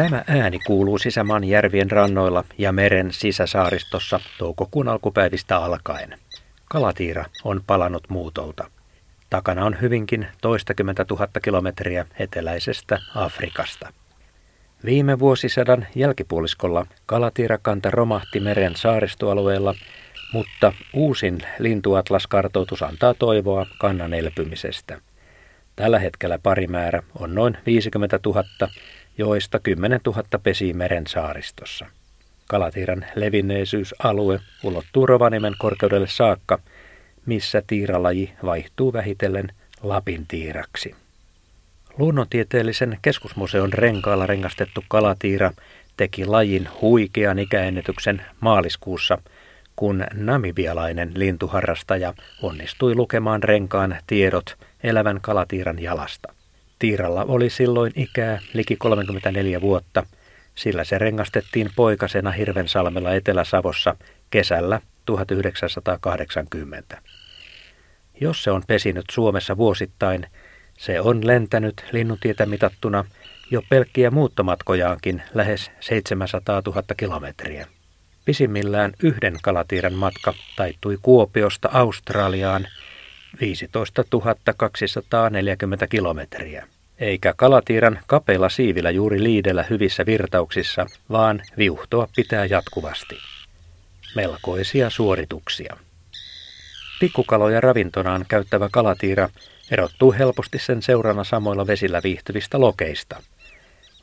Tämä ääni kuuluu sisämaan järvien rannoilla ja meren sisäsaaristossa toukokuun alkupäivistä alkaen. Kalatiira on palannut muutolta. Takana on hyvinkin toistakymmentä tuhatta kilometriä eteläisestä Afrikasta. Viime vuosisadan jälkipuoliskolla kalatiirakanta romahti meren saaristoalueella, mutta uusin lintuatlaskartoitus antaa toivoa kannan elpymisestä. Tällä hetkellä parimäärä on noin 50 000, joista 10 000 pesii meren saaristossa. Kalatiiran levinneisyysalue ulottuu Rovaniemen korkeudelle saakka, missä tiiralaji vaihtuu vähitellen Lapin tiiraksi. Luonnontieteellisen keskusmuseon renkaalla rengastettu kalatiira teki lajin huikean ikäennetyksen maaliskuussa, kun namibialainen lintuharrastaja onnistui lukemaan renkaan tiedot elävän kalatiiran jalasta. Tiiralla oli silloin ikää liki 34 vuotta, sillä se rengastettiin poikasena Hirvensalmella Etelä-Savossa kesällä 1980. Jos se on pesinyt Suomessa vuosittain, se on lentänyt linnutietä mitattuna jo pelkkiä muuttomatkojaankin lähes 700 000 kilometriä. Pisimmillään yhden kalatiiran matka taittui Kuopiosta Australiaan 15 240 kilometriä. Eikä kalatiiran kapeilla siivillä juuri liidellä hyvissä virtauksissa, vaan viuhtoa pitää jatkuvasti. Melkoisia suorituksia. Pikkukaloja ravintonaan käyttävä kalatiira erottuu helposti sen seurana samoilla vesillä viihtyvistä lokeista.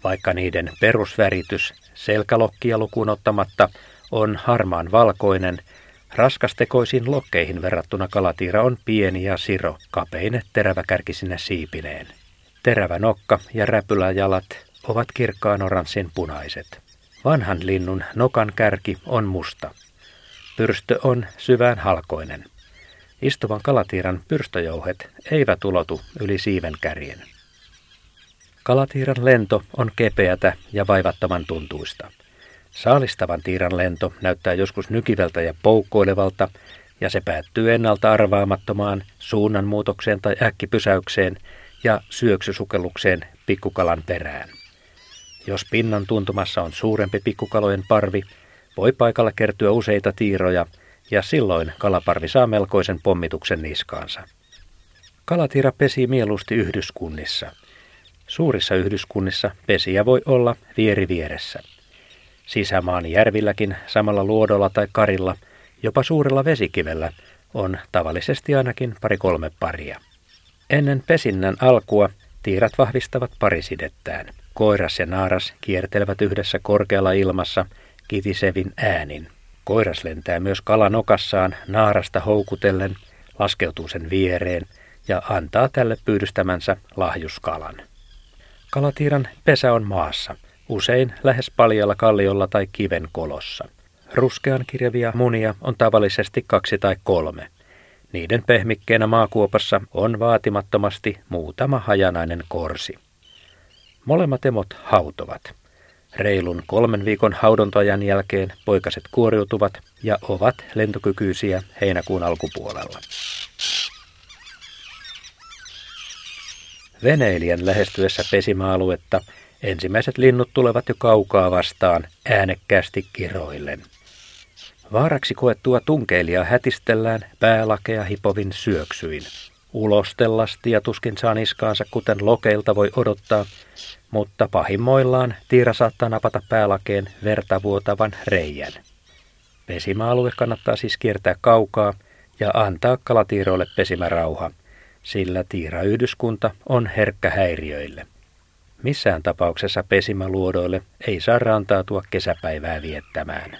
Vaikka niiden perusväritys selkälokkia lukuun ottamatta on harmaan valkoinen, raskastekoisiin lokkeihin verrattuna kalatiira on pieni ja siro, kapeine teräväkärkisine siipineen. Terävä nokka ja räpyläjalat ovat kirkkaan oranssin punaiset. Vanhan linnun nokan kärki on musta. Pyrstö on syvään halkoinen. Istuvan kalatiiran pyrstöjouhet eivät ulotu yli siiven kärjen. Kalatiiran lento on kepeätä ja vaivattoman tuntuista. Saalistavan tiiran lento näyttää joskus nykivältä ja poukkoilevalta, ja se päättyy ennalta arvaamattomaan suunnanmuutokseen tai äkkipysäykseen ja syöksysukellukseen pikkukalan perään. Jos pinnan tuntumassa on suurempi pikkukalojen parvi, voi paikalla kertyä useita tiiroja – ja silloin kalaparvi saa melkoisen pommituksen niskaansa. Kalatiira pesii mieluusti yhdyskunnissa. Suurissa yhdyskunnissa pesiä voi olla vieri vieressä. Sisämaan järvilläkin samalla luodolla tai karilla, jopa suurella vesikivellä, on tavallisesti ainakin pari-kolme paria. Ennen pesinnän alkua tiirat vahvistavat parisidettään. Koiras ja naaras kiertelevät yhdessä korkealla ilmassa kitisevin äänin. Koiras lentää myös kalanokassaan naarasta houkutellen, laskeutuu sen viereen ja antaa tälle pyydystämänsä lahjuskalan. Kalatiiran pesä on maassa, usein lähes paljalla kalliolla tai kiven kolossa. Ruskean kirjavia munia on tavallisesti kaksi tai kolme. Niiden pehmikkeenä maakuopassa on vaatimattomasti muutama hajanainen korsi. Molemmat emot hautovat. Reilun kolmen viikon haudontajan jälkeen poikaset kuoriutuvat ja ovat lentokykyisiä heinäkuun alkupuolella. Veneilijän lähestyessä pesimäaluetta ensimmäiset linnut tulevat jo kaukaa vastaan äänekkäästi kiroillen. Vaaraksi koettua tunkeilijaa hätistellään päälakea hipovin syöksyin. Ulostellasti ja tuskin saa niskaansa, kuten lokeilta voi odottaa, mutta pahimmoillaan tiira saattaa napata päälakeen vertavuotavan reijän. Pesimäalue kannattaa siis kiertää kaukaa ja antaa kalatiiroille pesimärauha, sillä tiirayhdyskunta on herkkä häiriöille. Missään tapauksessa pesimäluodoille ei saa rantautua kesäpäivää viettämään.